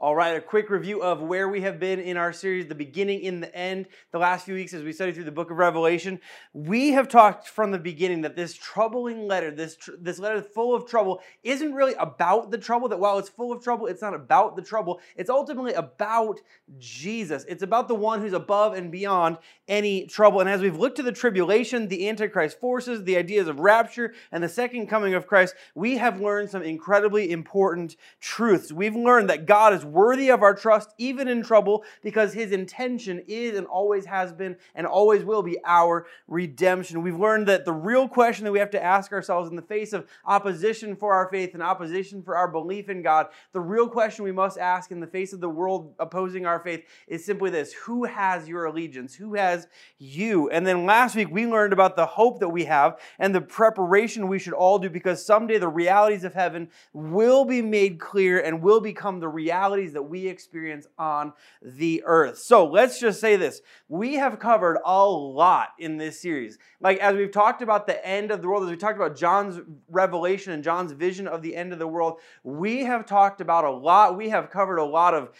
All right, a quick review of where we have been in our series, the beginning in the end, the last few weeks as we study through the book of Revelation. We have talked from the beginning that this troubling letter, this, tr- this letter full of trouble, isn't really about the trouble, that while it's full of trouble, it's not about the trouble. It's ultimately about Jesus. It's about the one who's above and beyond any trouble. And as we've looked to the tribulation, the Antichrist forces, the ideas of rapture, and the second coming of Christ, we have learned some incredibly important truths. We've learned that God is worthy of our trust, even in trouble, because his intention is and always has been and always will be our redemption. We've learned that the real question that we have to ask ourselves in the face of opposition for our faith and opposition for our belief in God, the real question we must ask in the face of the world opposing our faith is simply this Who has your allegiance? Who has you? And then last week we learned about the hope that we have and the preparation we should all do because someday the realities of heaven will be made clear and will become the reality realities that we experience on the earth. So let's just say this. We have covered a lot in this series. Like, as we've talked about the end of the world, as we talked about John's revelation and John's vision of the end of the world, we have talked about a lot. We have covered a lot of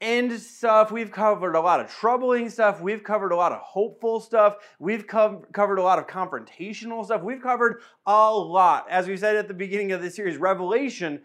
end stuff. We've covered a lot of troubling stuff. We've covered a lot of hopeful stuff. We've co- covered a lot of confrontational stuff. We've covered a lot. As we said at the beginning of this series, Revelation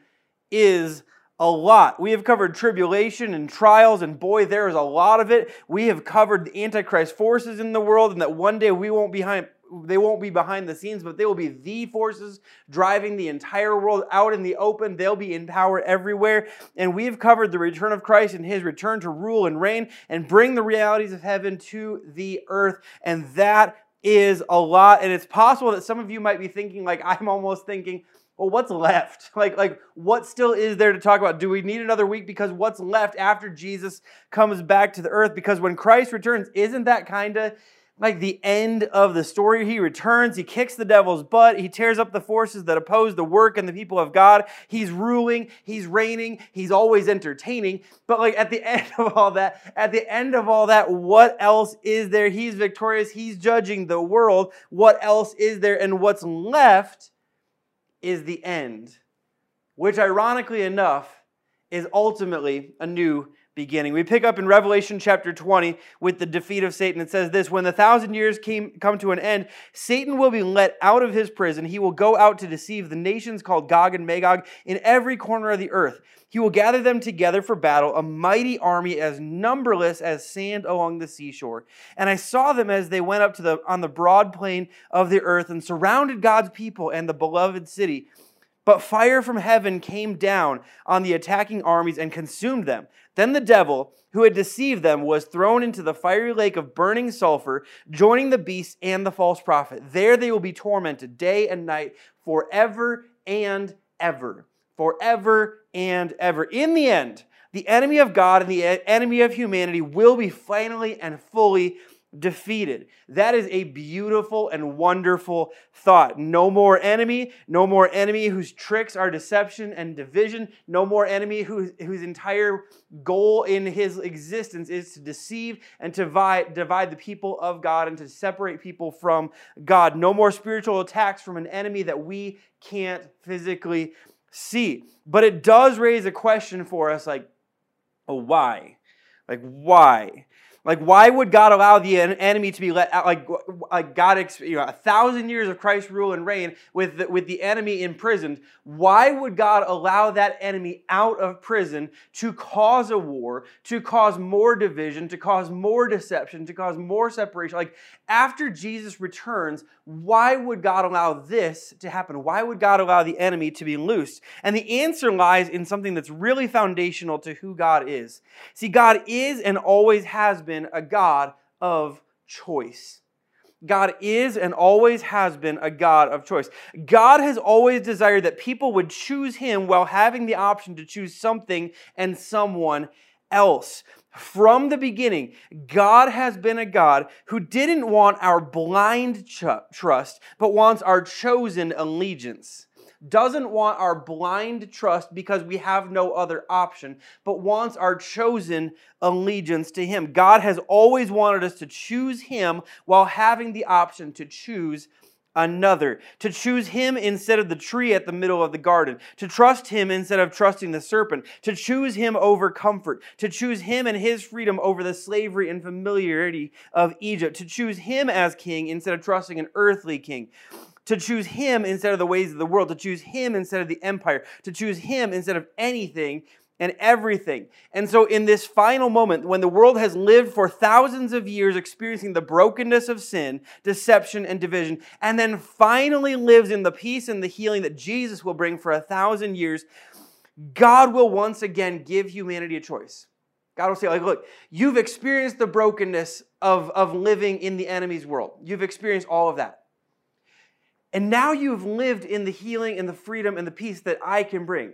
is a lot. We have covered tribulation and trials, and boy, there is a lot of it. We have covered the Antichrist forces in the world, and that one day we won't behind they won't be behind the scenes, but they will be the forces driving the entire world out in the open. They'll be in power everywhere. And we've covered the return of Christ and his return to rule and reign and bring the realities of heaven to the earth. And that is a lot. And it's possible that some of you might be thinking, like I'm almost thinking, well, what's left? Like, like what still is there to talk about? Do we need another week? Because what's left after Jesus comes back to the earth? Because when Christ returns, isn't that kind of like the end of the story? He returns, he kicks the devil's butt, he tears up the forces that oppose the work and the people of God. He's ruling, he's reigning, he's always entertaining. But like at the end of all that, at the end of all that, what else is there? He's victorious, he's judging the world. What else is there? And what's left? Is the end, which ironically enough is ultimately a new beginning. We pick up in Revelation chapter 20 with the defeat of Satan. It says this When the thousand years came, come to an end, Satan will be let out of his prison. He will go out to deceive the nations called Gog and Magog in every corner of the earth. He will gather them together for battle, a mighty army as numberless as sand along the seashore. And I saw them as they went up to the, on the broad plain of the earth and surrounded God's people and the beloved city. But fire from heaven came down on the attacking armies and consumed them. Then the devil, who had deceived them, was thrown into the fiery lake of burning sulfur, joining the beast and the false prophet. There they will be tormented day and night forever and ever. Forever and ever. In the end, the enemy of God and the enemy of humanity will be finally and fully defeated. That is a beautiful and wonderful thought. No more enemy, no more enemy whose tricks are deception and division, no more enemy whose, whose entire goal in his existence is to deceive and to divide, divide the people of God and to separate people from God. No more spiritual attacks from an enemy that we can't physically see. But it does raise a question for us like, oh, why? Like, why? Like, why would God allow the enemy to be let out? Like, like God, you know, a thousand years of Christ's rule and reign with the, with the enemy imprisoned. Why would God allow that enemy out of prison to cause a war, to cause more division, to cause more deception, to cause more separation? Like, after Jesus returns, why would God allow this to happen? Why would God allow the enemy to be loosed? And the answer lies in something that's really foundational to who God is. See, God is and always has been been a God of choice. God is and always has been a God of choice. God has always desired that people would choose Him while having the option to choose something and someone else. From the beginning, God has been a God who didn't want our blind trust, but wants our chosen allegiance doesn't want our blind trust because we have no other option, but wants our chosen allegiance to Him. God has always wanted us to choose Him while having the option to choose another, to choose him instead of the tree at the middle of the garden, to trust him instead of trusting the serpent, to choose him over comfort, to choose him and his freedom over the slavery and familiarity of Egypt, to choose him as king instead of trusting an earthly king to choose him instead of the ways of the world, to choose him instead of the empire, to choose him instead of anything and everything. And so, in this final moment, when the world has lived for thousands of years experiencing the brokenness of sin, deception, and division, and then finally lives in the peace and the healing that Jesus will bring for a thousand years, God will once again give humanity a choice. God will say, like, look, you've experienced the brokenness of, of living in the enemy's world. You've experienced all of that. And now you've lived in the healing and the freedom and the peace that I can bring.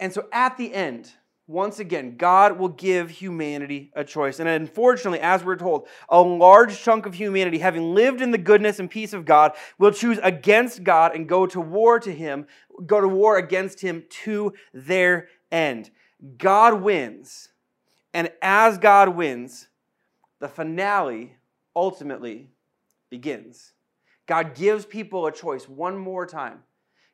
And so at the end, once again, God will give humanity a choice. And unfortunately, as we're told, a large chunk of humanity, having lived in the goodness and peace of God, will choose against God and go to war to him, go to war against him to their end. God wins. And as God wins, the finale ultimately begins. God gives people a choice one more time.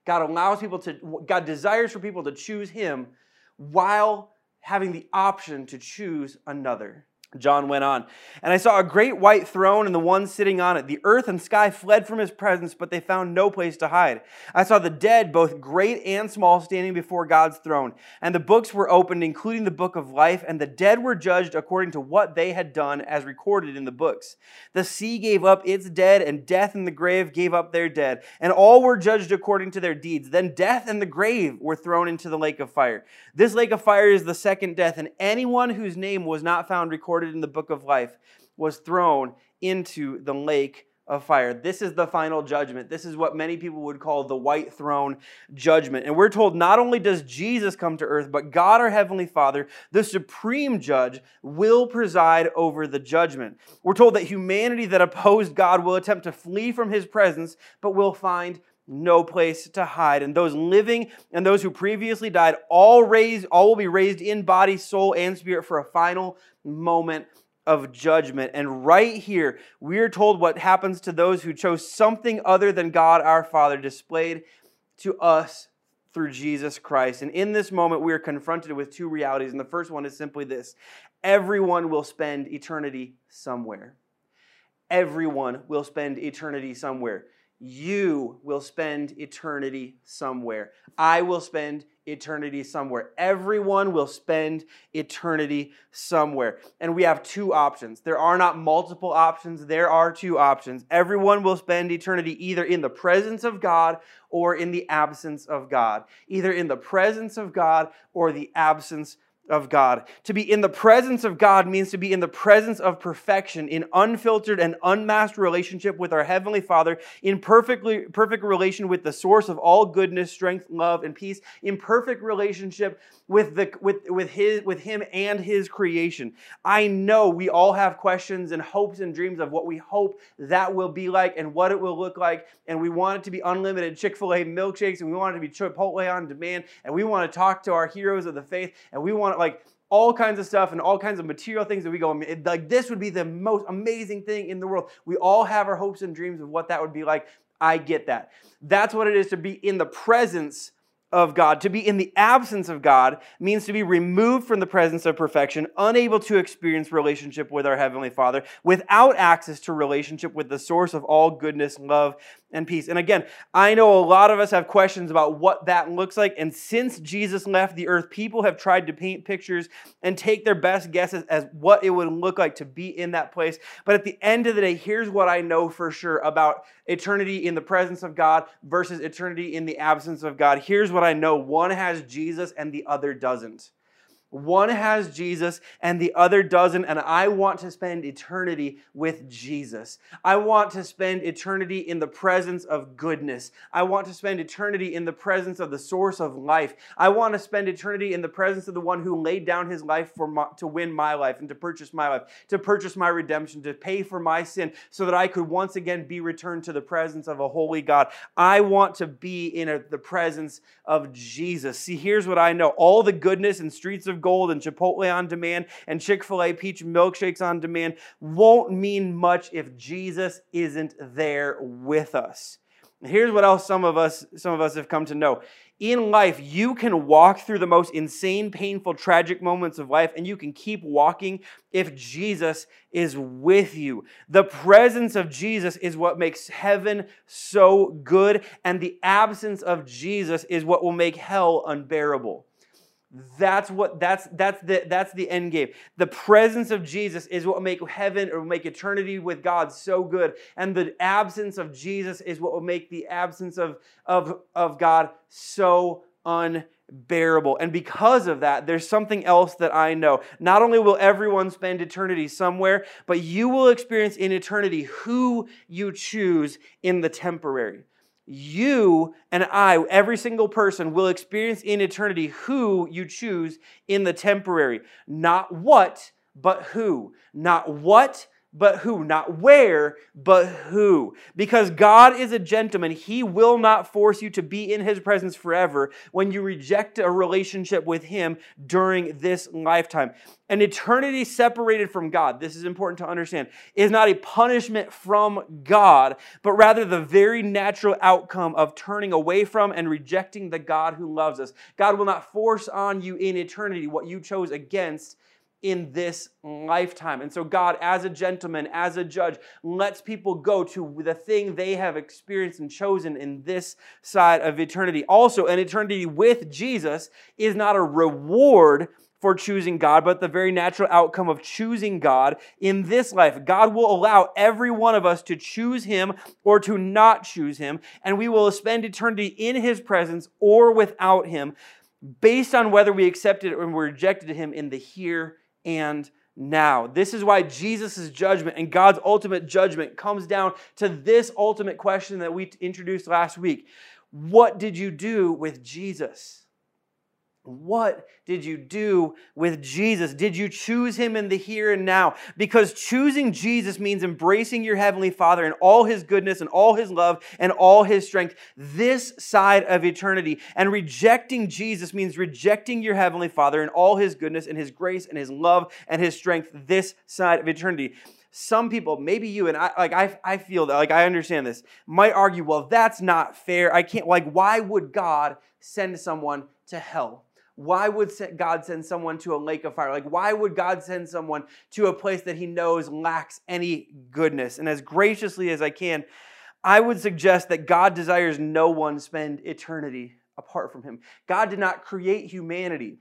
God allows people to, God desires for people to choose Him while having the option to choose another. John went on, and I saw a great white throne and the one sitting on it. The earth and sky fled from his presence, but they found no place to hide. I saw the dead, both great and small, standing before God's throne. And the books were opened, including the book of life, and the dead were judged according to what they had done, as recorded in the books. The sea gave up its dead, and death and the grave gave up their dead, and all were judged according to their deeds. Then death and the grave were thrown into the lake of fire. This lake of fire is the second death, and anyone whose name was not found recorded recorded in the book of life, was thrown into the lake of fire. This is the final judgment. This is what many people would call the white throne judgment. And we're told not only does Jesus come to earth, but God, our Heavenly Father, the supreme judge, will preside over the judgment. We're told that humanity that opposed God will attempt to flee from his presence, but will find no place to hide. And those living and those who previously died, all raised, all will be raised in body, soul, and spirit for a final moment of judgment. And right here, we are told what happens to those who chose something other than God our Father, displayed to us through Jesus Christ. And in this moment, we are confronted with two realities. And the first one is simply this everyone will spend eternity somewhere. Everyone will spend eternity somewhere. You will spend eternity somewhere. I will spend eternity somewhere. Everyone will spend eternity somewhere. And we have two options. There are not multiple options, there are two options. Everyone will spend eternity either in the presence of God or in the absence of God. Either in the presence of God or the absence of God. To be in the presence of God means to be in the presence of perfection, in unfiltered and unmasked relationship with our Heavenly Father, in perfectly, perfect relation with the source of all goodness, strength, love, and peace, in perfect relationship with, the, with, with, his, with Him and His creation. I know we all have questions and hopes and dreams of what we hope that will be like and what it will look like, and we want it to be unlimited Chick fil A milkshakes, and we want it to be Chipotle on demand, and we want to talk to our heroes of the faith, and we want like all kinds of stuff and all kinds of material things that we go like this would be the most amazing thing in the world. We all have our hopes and dreams of what that would be like. I get that. That's what it is to be in the presence of God. To be in the absence of God means to be removed from the presence of perfection, unable to experience relationship with our Heavenly Father, without access to relationship with the source of all goodness, love, and peace. And again, I know a lot of us have questions about what that looks like. And since Jesus left the earth, people have tried to paint pictures and take their best guesses as what it would look like to be in that place. But at the end of the day, here's what I know for sure about eternity in the presence of God versus eternity in the absence of God. Here's what I know one has Jesus and the other doesn't. One has Jesus and the other doesn't, and I want to spend eternity with Jesus. I want to spend eternity in the presence of goodness. I want to spend eternity in the presence of the source of life. I want to spend eternity in the presence of the one who laid down his life for my, to win my life and to purchase my life, to purchase my redemption, to pay for my sin, so that I could once again be returned to the presence of a holy God. I want to be in a, the presence of Jesus. See, here's what I know all the goodness and streets of gold and Chipotle on demand and Chick fil A peach milkshakes on demand won't mean much if Jesus isn't there with us. Here's what else some of us some of us have come to know. In life, you can walk through the most insane, painful, tragic moments of life and you can keep walking if Jesus is with you. The presence of Jesus is what makes heaven so good and the absence of Jesus is what will make hell unbearable. That's what that's that's the that's the end game. The presence of Jesus is what will make heaven or make eternity with God so good. And the absence of Jesus is what will make the absence of, of, of God so unbearable. And because of that, there's something else that I know. Not only will everyone spend eternity somewhere, but you will experience in eternity who you choose in the temporary you and I, every single person, will experience in eternity who you choose in the temporary. Not what, but who. Not what, but who. Not where, but who. Because God is a gentleman. He will not force you to be in His presence forever when you reject a relationship with Him during this lifetime. An eternity separated from God, this is important to understand, is not a punishment from God, but rather the very natural outcome of turning away from and rejecting the God who loves us. God will not force on you in eternity what you chose against in this lifetime. And so, God, as a gentleman, as a judge, lets people go to the thing they have experienced and chosen in this side of eternity. Also, an eternity with Jesus is not a reward for choosing God, but the very natural outcome of choosing God in this life. God will allow every one of us to choose Him or to not choose Him, and we will spend eternity in His presence or without Him based on whether we accepted or rejected Him in the here and now. This is why Jesus' judgment and God's ultimate judgment comes down to this ultimate question that we introduced last week. What did you do with Jesus? What did you do with Jesus? Did you choose him in the here and now? Because choosing Jesus means embracing your heavenly Father and all his goodness and all his love and all his strength this side of eternity. And rejecting Jesus means rejecting your heavenly Father and all his goodness and his grace and his love and his strength this side of eternity some people maybe you and i like I, I feel that like i understand this might argue well that's not fair i can't like why would god send someone to hell why would God send someone to a lake of fire? Like, why would God send someone to a place that he knows lacks any goodness? And as graciously as I can, I would suggest that God desires no one spend eternity apart from him. God did not create humanity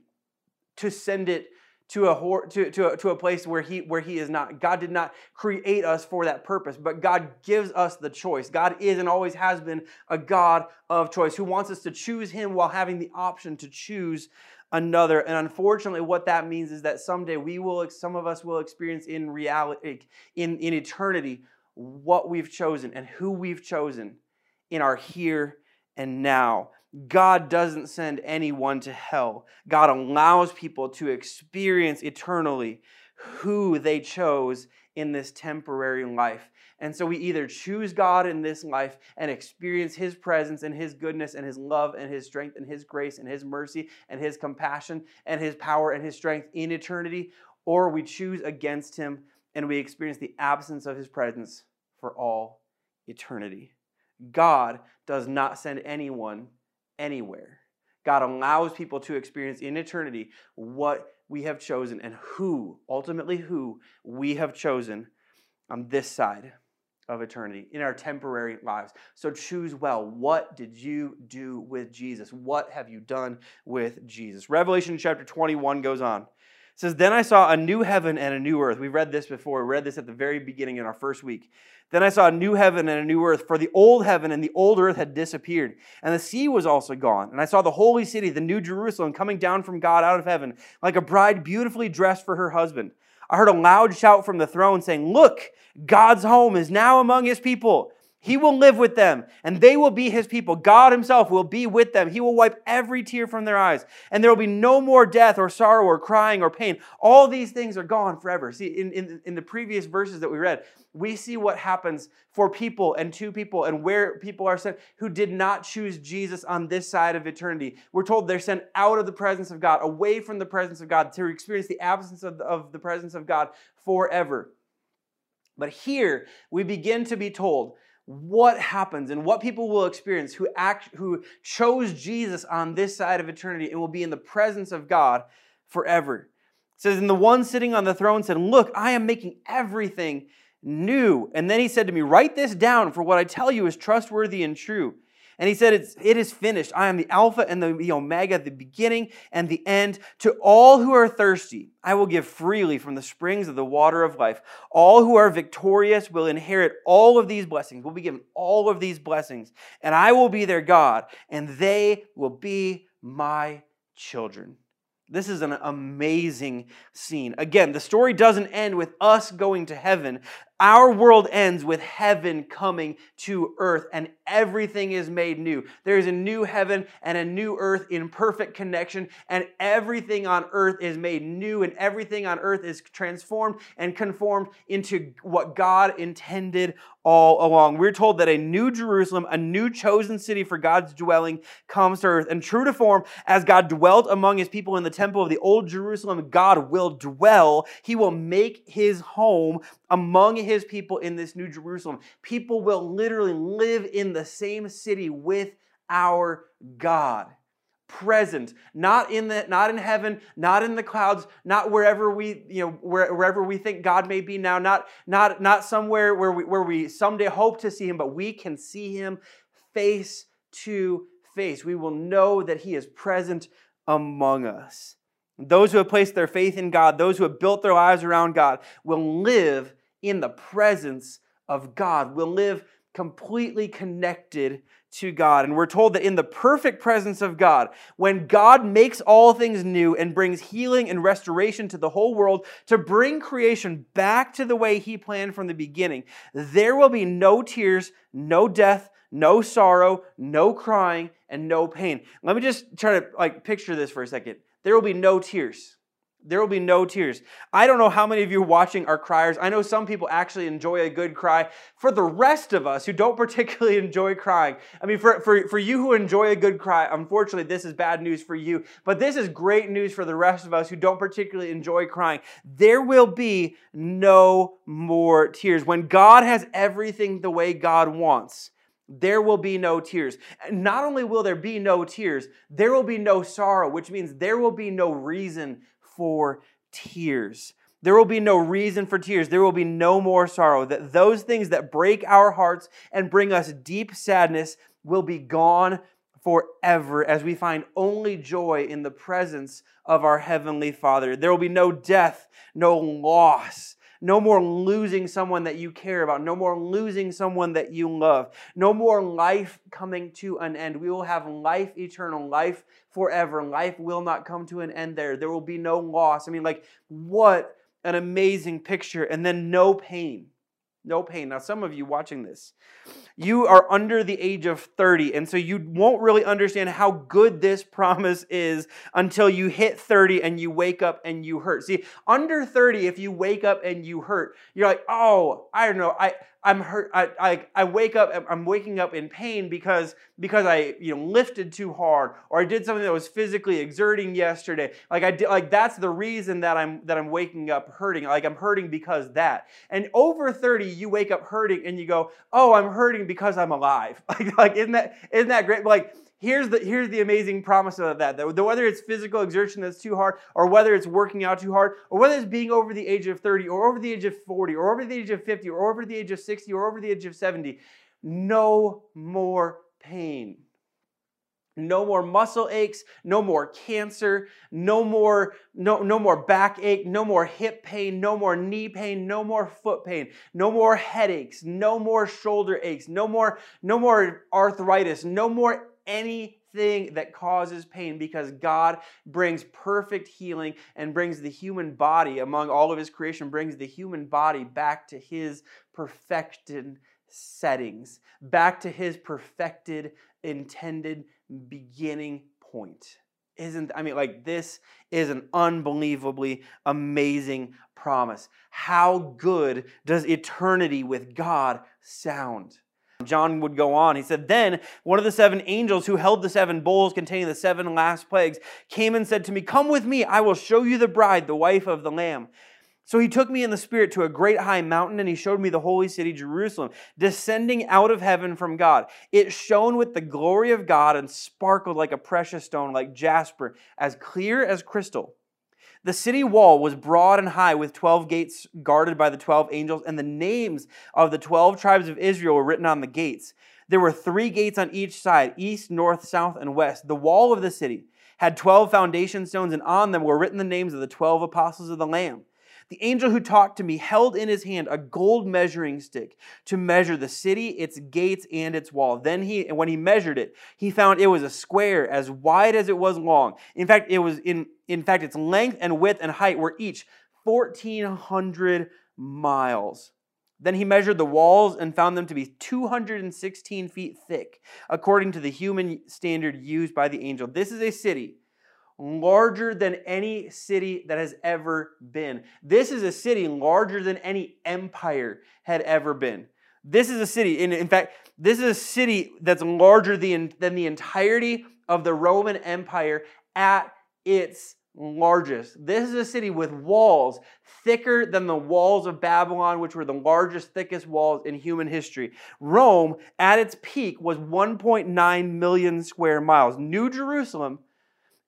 to send it to a, to, to, a, to a place where he, where he is not. God did not create us for that purpose, but God gives us the choice. God is and always has been a God of choice who wants us to choose him while having the option to choose another. And unfortunately, what that means is that someday we will, some of us will experience in reality, in, in eternity, what we've chosen and who we've chosen in our here and now. God doesn't send anyone to hell. God allows people to experience eternally who they chose in this temporary life. And so we either choose God in this life and experience His presence and His goodness and His love and His strength and His grace and His mercy and His compassion and His power and His strength in eternity, or we choose against Him and we experience the absence of His presence for all eternity. God does not send anyone anywhere. God allows people to experience in eternity what we have chosen and who, ultimately, who we have chosen on this side of eternity in our temporary lives. So choose well. What did you do with Jesus? What have you done with Jesus? Revelation chapter 21 goes on. It says, Then I saw a new heaven and a new earth. We read this before. We read this at the very beginning in our first week. Then I saw a new heaven and a new earth, for the old heaven and the old earth had disappeared, and the sea was also gone. And I saw the holy city, the new Jerusalem, coming down from God out of heaven, like a bride beautifully dressed for her husband. I heard a loud shout from the throne saying, Look, God's home is now among his people, He will live with them, and they will be his people. God himself will be with them. He will wipe every tear from their eyes, and there will be no more death or sorrow or crying or pain. All these things are gone forever. See, in, in, in the previous verses that we read, we see what happens for people and to people and where people are sent who did not choose Jesus on this side of eternity. We're told they're sent out of the presence of God, away from the presence of God, to experience the absence of of the presence of God forever. But here we begin to be told what happens and what people will experience who act who chose Jesus on this side of eternity and will be in the presence of God forever. It says, And the one sitting on the throne said, Look, I am making everything new. And then he said to me, Write this down, for what I tell you is trustworthy and true. And he said, it's, It is finished. I am the Alpha and the, the Omega, the beginning and the end. To all who are thirsty, I will give freely from the springs of the water of life. All who are victorious will inherit all of these blessings, will be given all of these blessings. And I will be their God, and they will be my children. This is an amazing scene. Again, the story doesn't end with us going to heaven. Our world ends with heaven coming to earth and everything is made new. There is a new heaven and a new earth in perfect connection, and everything on earth is made new, and everything on earth is transformed and conformed into what God intended all along. We're told that a new Jerusalem, a new chosen city for God's dwelling, comes to earth. And true to form, as God dwelt among his people in the temple of the old Jerusalem, God will dwell. He will make his home among his people in this new Jerusalem. People will literally live in the same city with our God. Present, not in the, not in heaven, not in the clouds, not wherever we, you know, where, wherever we think God may be now, not, not, not somewhere where we, where we someday hope to see Him, but we can see Him face to face. We will know that He is present among us. Those who have placed their faith in God, those who have built their lives around God, will live in the presence of God. We'll live completely connected to God. And we're told that in the perfect presence of God, when God makes all things new and brings healing and restoration to the whole world to bring creation back to the way He planned from the beginning, there will be no tears, no death, no sorrow, no crying, and no pain. Let me just try to like picture this for a second. There will be no tears. There will be no tears. I don't know how many of you watching are criers. I know some people actually enjoy a good cry. For the rest of us who don't particularly enjoy crying, I mean, for, for, for you who enjoy a good cry, unfortunately, this is bad news for you. But this is great news for the rest of us who don't particularly enjoy crying. There will be no more tears. When God has everything the way God wants, there will be no tears. Not only will there be no tears, there will be no sorrow, which means there will be no reason for tears. There will be no reason for tears. There will be no more sorrow. That those things that break our hearts and bring us deep sadness will be gone forever as we find only joy in the presence of our heavenly Father. There will be no death, no loss, no more losing someone that you care about. No more losing someone that you love. No more life coming to an end. We will have life eternal, life forever. Life will not come to an end there. There will be no loss. I mean, like, what an amazing picture. And then no pain. No pain. Now, some of you watching this, you are under the age of 30, and so you won't really understand how good this promise is until you hit 30 and you wake up and you hurt. See, under 30, if you wake up and you hurt, you're like, oh, I don't know, I, I'm hurt. I, I, I wake up. I'm waking up in pain because because I you know lifted too hard or I did something that was physically exerting yesterday. Like I did. Like that's the reason that I'm that I'm waking up hurting. Like I'm hurting because that. And over 30, you wake up hurting and you go, oh, I'm hurting because I'm alive. Like like isn't that isn't that great? Like here's the here's the amazing promise of that, that whether it's physical exertion that's too hard or whether it's working out too hard or whether it's being over the age of 30 or over the age of 40 or over the age of 50 or over the age of 60 or over the age of 70 no more pain no more muscle aches no more cancer no more no, no more backache no more hip pain no more knee pain no more foot pain no more headaches no more shoulder aches no more no more arthritis no more anything that causes pain because God brings perfect healing and brings the human body, among all of his creation, brings the human body back to his perfected settings, back to his perfected, intended beginning point. Isn't, I mean, like, this is an unbelievably amazing promise. How good does eternity with God sound? John would go on. He said, Then one of the seven angels who held the seven bowls containing the seven last plagues came and said to me, Come with me, I will show you the bride, the wife of the Lamb. So he took me in the Spirit to a great high mountain, and he showed me the holy city, Jerusalem, descending out of heaven from God. It shone with the glory of God and sparkled like a precious stone, like jasper, as clear as crystal. The city wall was broad and high, with 12 gates guarded by the 12 angels, and the names of the 12 tribes of Israel were written on the gates. There were three gates on each side east, north, south, and west. The wall of the city had 12 foundation stones, and on them were written the names of the 12 apostles of the Lamb. The angel who talked to me held in his hand a gold measuring stick to measure the city, its gates, and its wall. Then he, when he measured it, he found it was a square as wide as it was long. In fact, it was in, in fact, its length and width and height were each 1,400 miles. Then he measured the walls and found them to be 216 feet thick, according to the human standard used by the angel. This is a city larger than any city that has ever been. This is a city larger than any empire had ever been. This is a city, in, in fact, this is a city that's larger than, than the entirety of the Roman Empire at its largest. This is a city with walls thicker than the walls of Babylon, which were the largest, thickest walls in human history. Rome, at its peak, was 1.9 million square miles. New Jerusalem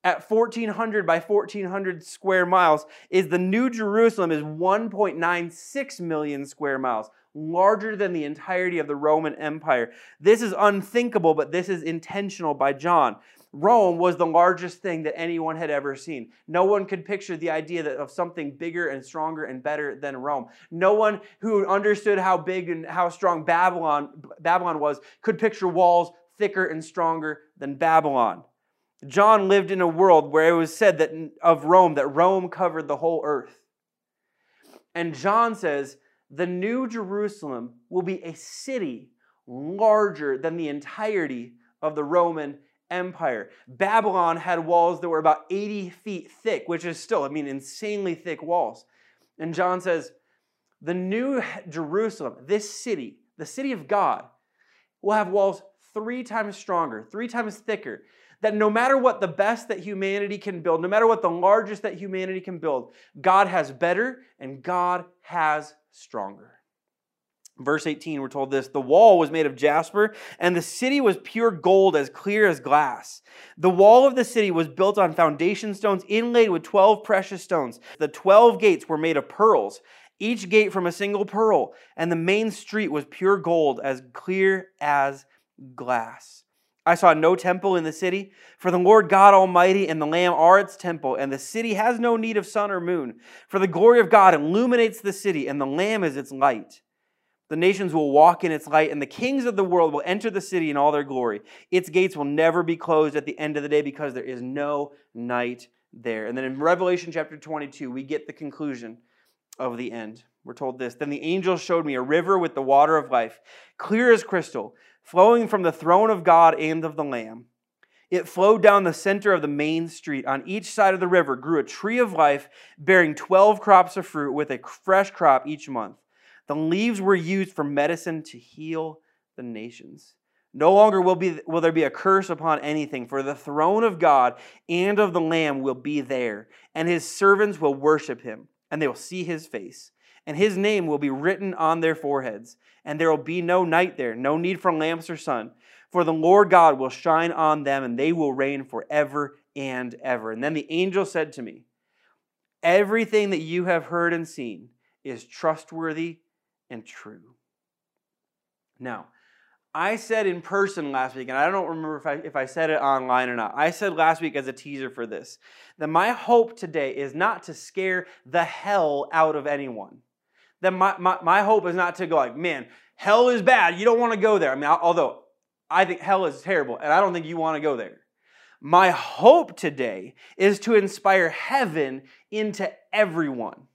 at 1400 by 1400 square miles is the New Jerusalem is 1.96 million square miles, larger than the entirety of the Roman Empire. This is unthinkable, but this is intentional by John. Rome was the largest thing that anyone had ever seen. No one could picture the idea of something bigger and stronger and better than Rome. No one who understood how big and how strong Babylon, Babylon was could picture walls thicker and stronger than Babylon. John lived in a world where it was said that of Rome that Rome covered the whole earth. And John says the new Jerusalem will be a city larger than the entirety of the Roman Empire. Babylon had walls that were about 80 feet thick, which is still, I mean, insanely thick walls. And John says, the new Jerusalem, this city, the city of God, will have walls three times stronger, three times thicker that no matter what the best that humanity can build, no matter what the largest that humanity can build, God has better and God has stronger. Verse 18, we're told this the wall was made of jasper, and the city was pure gold as clear as glass. The wall of the city was built on foundation stones inlaid with 12 precious stones. The 12 gates were made of pearls, each gate from a single pearl, and the main street was pure gold as clear as glass. I saw no temple in the city, for the Lord God Almighty and the Lamb are its temple, and the city has no need of sun or moon. For the glory of God illuminates the city, and the Lamb is its light. The nations will walk in its light, and the kings of the world will enter the city in all their glory. Its gates will never be closed at the end of the day because there is no night there. And then in Revelation chapter 22, we get the conclusion of the end. We're told this Then the angel showed me a river with the water of life, clear as crystal flowing from the throne of God and of the Lamb. It flowed down the center of the main street. On each side of the river grew a tree of life, bearing 12 crops of fruit with a fresh crop each month. The leaves were used for medicine to heal the nations. No longer will, be, will there be a curse upon anything, for the throne of God and of the Lamb will be there, and his servants will worship him, and they will see his face and his name will be written on their foreheads. And there will be no night there, no need for lamps or sun. For the Lord God will shine on them, and they will reign forever and ever. And then the angel said to me, Everything that you have heard and seen is trustworthy and true. Now, I said in person last week, and I don't remember if I, if I said it online or not. I said last week as a teaser for this that my hope today is not to scare the hell out of anyone then my, my, my hope is not to go like, man, hell is bad. You don't want to go there. I mean, although I think hell is terrible and I don't think you want to go there. My hope today is to inspire heaven into everyone.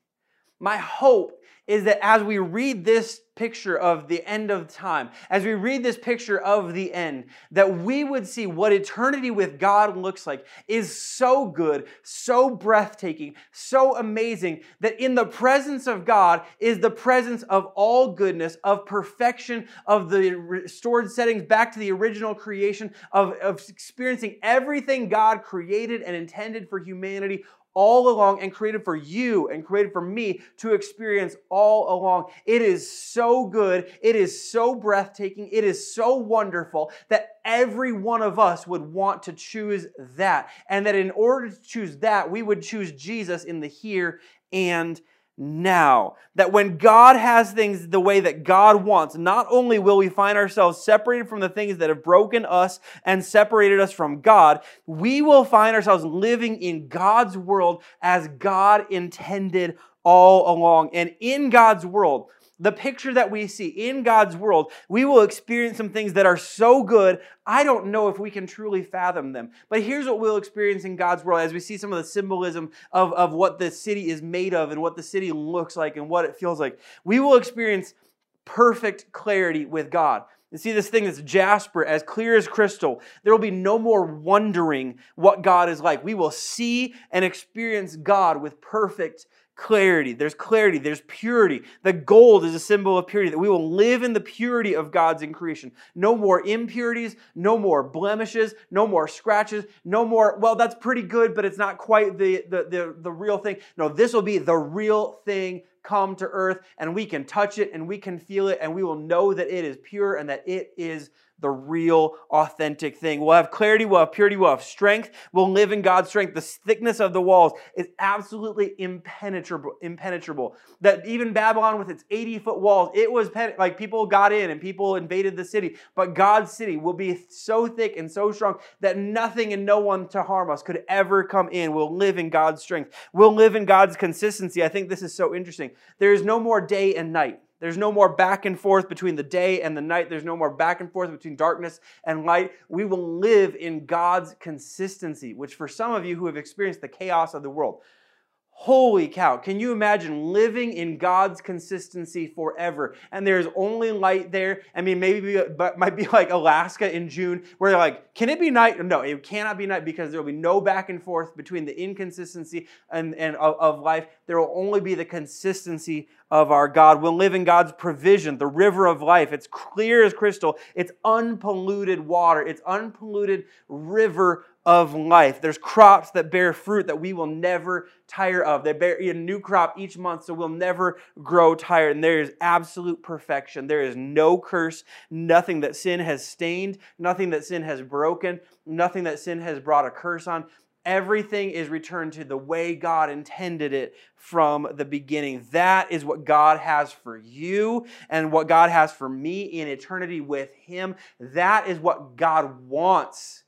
My hope is that as we read this picture of the end of time, as we read this picture of the end, that we would see what eternity with God looks like is so good, so breathtaking, so amazing that in the presence of God is the presence of all goodness, of perfection, of the restored settings back to the original creation, of, of experiencing everything God created and intended for humanity all along and created for you and created for me to experience all along. It is so good. It is so breathtaking. It is so wonderful that every one of us would want to choose that. And that in order to choose that, we would choose Jesus in the here and now. That when God has things the way that God wants, not only will we find ourselves separated from the things that have broken us and separated us from God, we will find ourselves living in God's world as God intended all along. And in God's world, the picture that we see in God's world, we will experience some things that are so good, I don't know if we can truly fathom them. But here's what we'll experience in God's world as we see some of the symbolism of, of what the city is made of and what the city looks like and what it feels like. We will experience perfect clarity with God. You see this thing that's jasper, as clear as crystal. There will be no more wondering what God is like. We will see and experience God with perfect clarity. There's clarity. There's purity. The gold is a symbol of purity, that we will live in the purity of God's in creation. No more impurities, no more blemishes, no more scratches, no more, well, that's pretty good, but it's not quite the, the, the, the real thing. No, this will be the real thing come to earth, and we can touch it and we can feel it, and we will know that it is pure and that it is the real, authentic thing. We'll have clarity, we'll have purity, we'll have strength. We'll live in God's strength. The thickness of the walls is absolutely impenetrable. impenetrable. That even Babylon, with its 80 foot walls, it was pen- like people got in and people invaded the city. But God's city will be so thick and so strong that nothing and no one to harm us could ever come in. We'll live in God's strength. We'll live in God's consistency. I think this is so interesting. There is no more day and night. There's no more back and forth between the day and the night. There's no more back and forth between darkness and light. We will live in God's consistency, which for some of you who have experienced the chaos of the world, Holy cow. Can you imagine living in God's consistency forever? And there's only light there. I mean, maybe but might be like Alaska in June, where they're like, can it be night? No, it cannot be night because there will be no back and forth between the inconsistency and, and of, of life. There will only be the consistency of our God. We'll live in God's provision, the river of life. It's clear as crystal. It's unpolluted water. It's unpolluted river of life. There's crops that bear fruit that we will never tire of. They bear a new crop each month, so we'll never grow tired. And there is absolute perfection. There is no curse, nothing that sin has stained, nothing that sin has broken, nothing that sin has brought a curse on. Everything is returned to the way God intended it from the beginning. That is what God has for you and what God has for me in eternity with Him. That is what God wants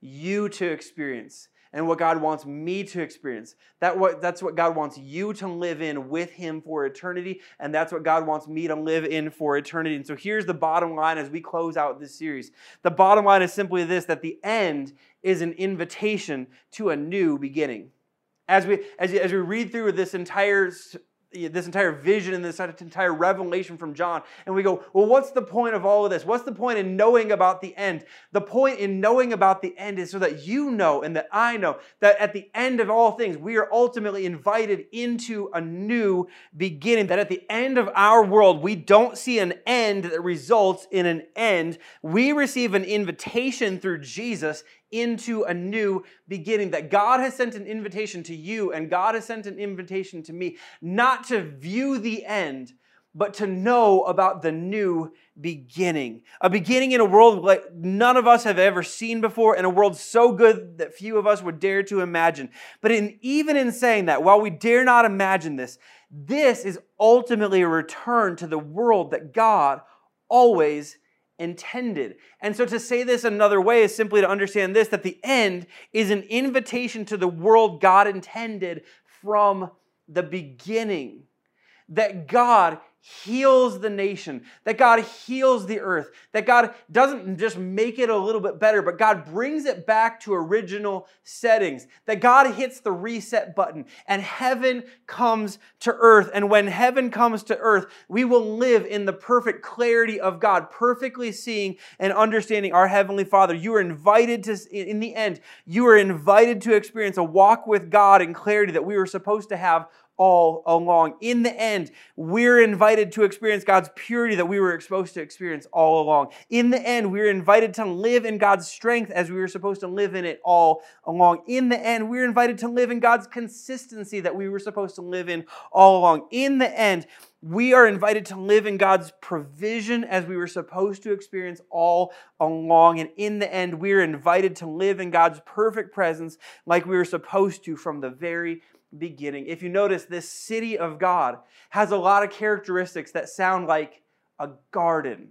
you to experience and what God wants me to experience. That what, that's what God wants you to live in with Him for eternity, and that's what God wants me to live in for eternity. And so here's the bottom line as we close out this series. The bottom line is simply this that the end is an invitation to a new beginning. As we, as, as we read through this entire this entire vision and this entire revelation from John. And we go, well, what's the point of all of this? What's the point in knowing about the end? The point in knowing about the end is so that you know and that I know that at the end of all things, we are ultimately invited into a new beginning. That at the end of our world, we don't see an end that results in an end. We receive an invitation through Jesus into a new beginning. That God has sent an invitation to you and God has sent an invitation to me, not to view the end, but to know about the new beginning. A beginning in a world like none of us have ever seen before, in a world so good that few of us would dare to imagine. But in, even in saying that, while we dare not imagine this, this is ultimately a return to the world that God always intended. And so to say this another way is simply to understand this that the end is an invitation to the world God intended from the beginning. That God heals the nation, that God heals the earth, that God doesn't just make it a little bit better, but God brings it back to original settings, that God hits the reset button and heaven comes to earth. And when heaven comes to earth, we will live in the perfect clarity of God, perfectly seeing and understanding our Heavenly Father. You are invited to, in the end, you are invited to experience a walk with God in clarity that we were supposed to have all along. In the end, we're invited to experience God's purity that we were supposed to experience all along. In the end, we're invited to live in God's strength as we were supposed to live in it all along. In the end, we're invited to live in God's consistency that we were supposed to live in all along. In the end, we are invited to live in God's provision as we were supposed to experience all along. And in the end, we are invited to live in God's perfect presence like we were supposed to from the very beginning. If you notice, this city of God has a lot of characteristics that sound like a garden.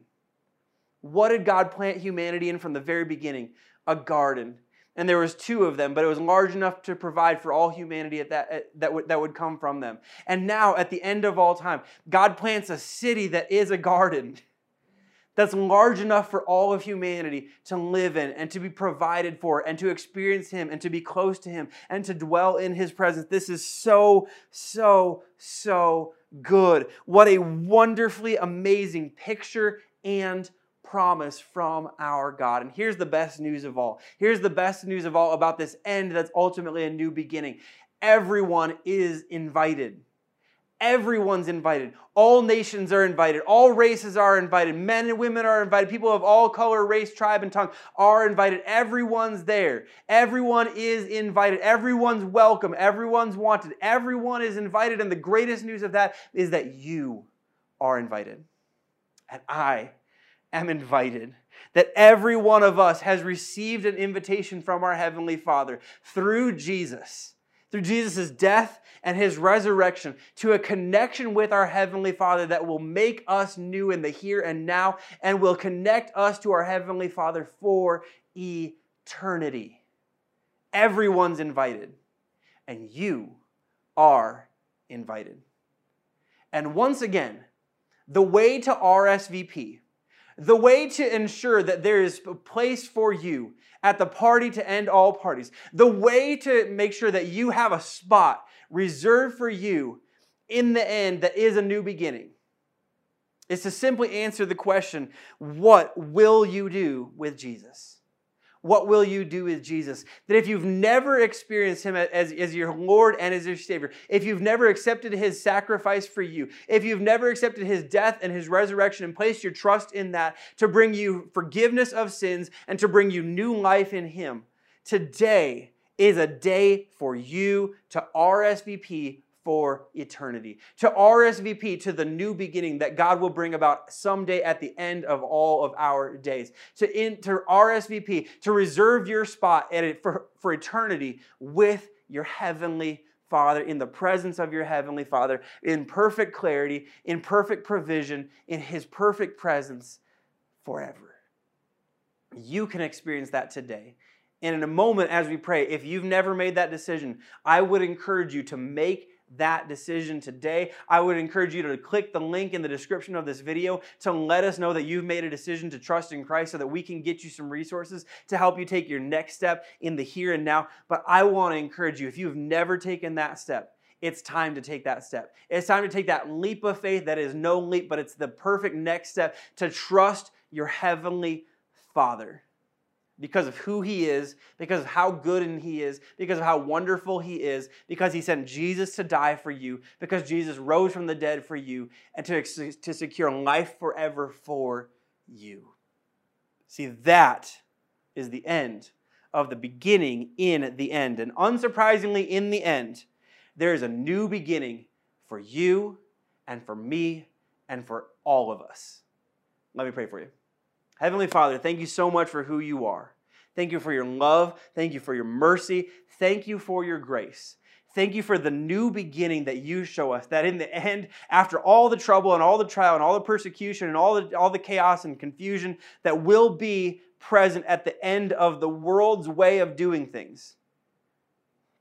What did God plant humanity in from the very beginning? A garden. And there was two of them, but it was large enough to provide for all humanity at that, at, that, that would come from them. And now, at the end of all time, God plants a city that is a garden that's large enough for all of humanity to live in and to be provided for and to experience Him and to be close to Him and to dwell in His presence. This is so, so, so good. What a wonderfully amazing picture and promise from our God. And here's the best news of all. Here's the best news of all about this end that's ultimately a new beginning. Everyone is invited. Everyone's invited. All nations are invited. All races are invited. Men and women are invited. People of all color, race, tribe, and tongue are invited. Everyone's there. Everyone is invited. Everyone's welcome. Everyone's wanted. Everyone is invited. And the greatest news of that is that you are invited. And I am invited. That every one of us has received an invitation from our Heavenly Father through Jesus through Jesus' death and his resurrection to a connection with our Heavenly Father that will make us new in the here and now and will connect us to our Heavenly Father for eternity. Everyone's invited, and you are invited. And once again, the way to RSVP, the way to ensure that there is a place for you at the party to end all parties. The way to make sure that you have a spot reserved for you in the end that is a new beginning is to simply answer the question what will you do with Jesus? What will you do with Jesus? That if you've never experienced Him as, as your Lord and as your Savior, if you've never accepted His sacrifice for you, if you've never accepted His death and His resurrection and placed your trust in that to bring you forgiveness of sins and to bring you new life in Him, today is a day for you to RSVP for eternity. To RSVP to the new beginning that God will bring about someday at the end of all of our days. To, to RSVP, to reserve your spot at it for, for eternity with your heavenly Father, in the presence of your Heavenly Father, in perfect clarity, in perfect provision, in His perfect presence forever. You can experience that today. And in a moment, as we pray, if you've never made that decision, I would encourage you to make that decision today. I would encourage you to click the link in the description of this video to let us know that you've made a decision to trust in Christ so that we can get you some resources to help you take your next step in the here and now. But I want to encourage you, if you've never taken that step, it's time to take that step. It's time to take that leap of faith that is no leap, but it's the perfect next step to trust your heavenly Father because of who he is, because of how good he is, because of how wonderful he is, because he sent Jesus to die for you, because Jesus rose from the dead for you, and to, to secure life forever for you. See, that is the end of the beginning in the end. And unsurprisingly, in the end, there is a new beginning for you and for me and for all of us. Let me pray for you. Heavenly Father, thank you so much for who you are. Thank you for your love. Thank you for your mercy. Thank you for your grace. Thank you for the new beginning that you show us. That in the end, after all the trouble and all the trial and all the persecution and all the, all the chaos and confusion that will be present at the end of the world's way of doing things,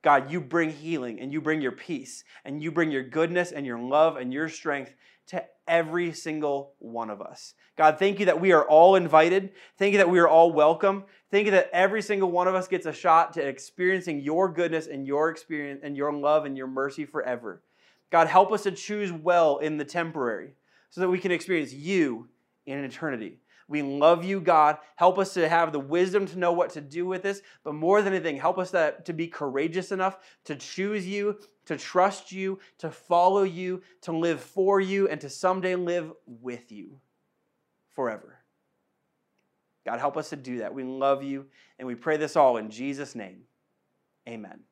God, you bring healing and you bring your peace and you bring your goodness and your love and your strength to every single one of us. God, thank you that we are all invited. Thank you that we are all welcome. Thank you that every single one of us gets a shot to experiencing your goodness and your experience and your love and your mercy forever. God, help us to choose well in the temporary so that we can experience you in eternity. We love you, God. Help us to have the wisdom to know what to do with this. But more than anything, help us to be courageous enough to choose you, to trust you, to follow you, to live for you, and to someday live with you forever. God, help us to do that. We love you, and we pray this all in Jesus' name. Amen.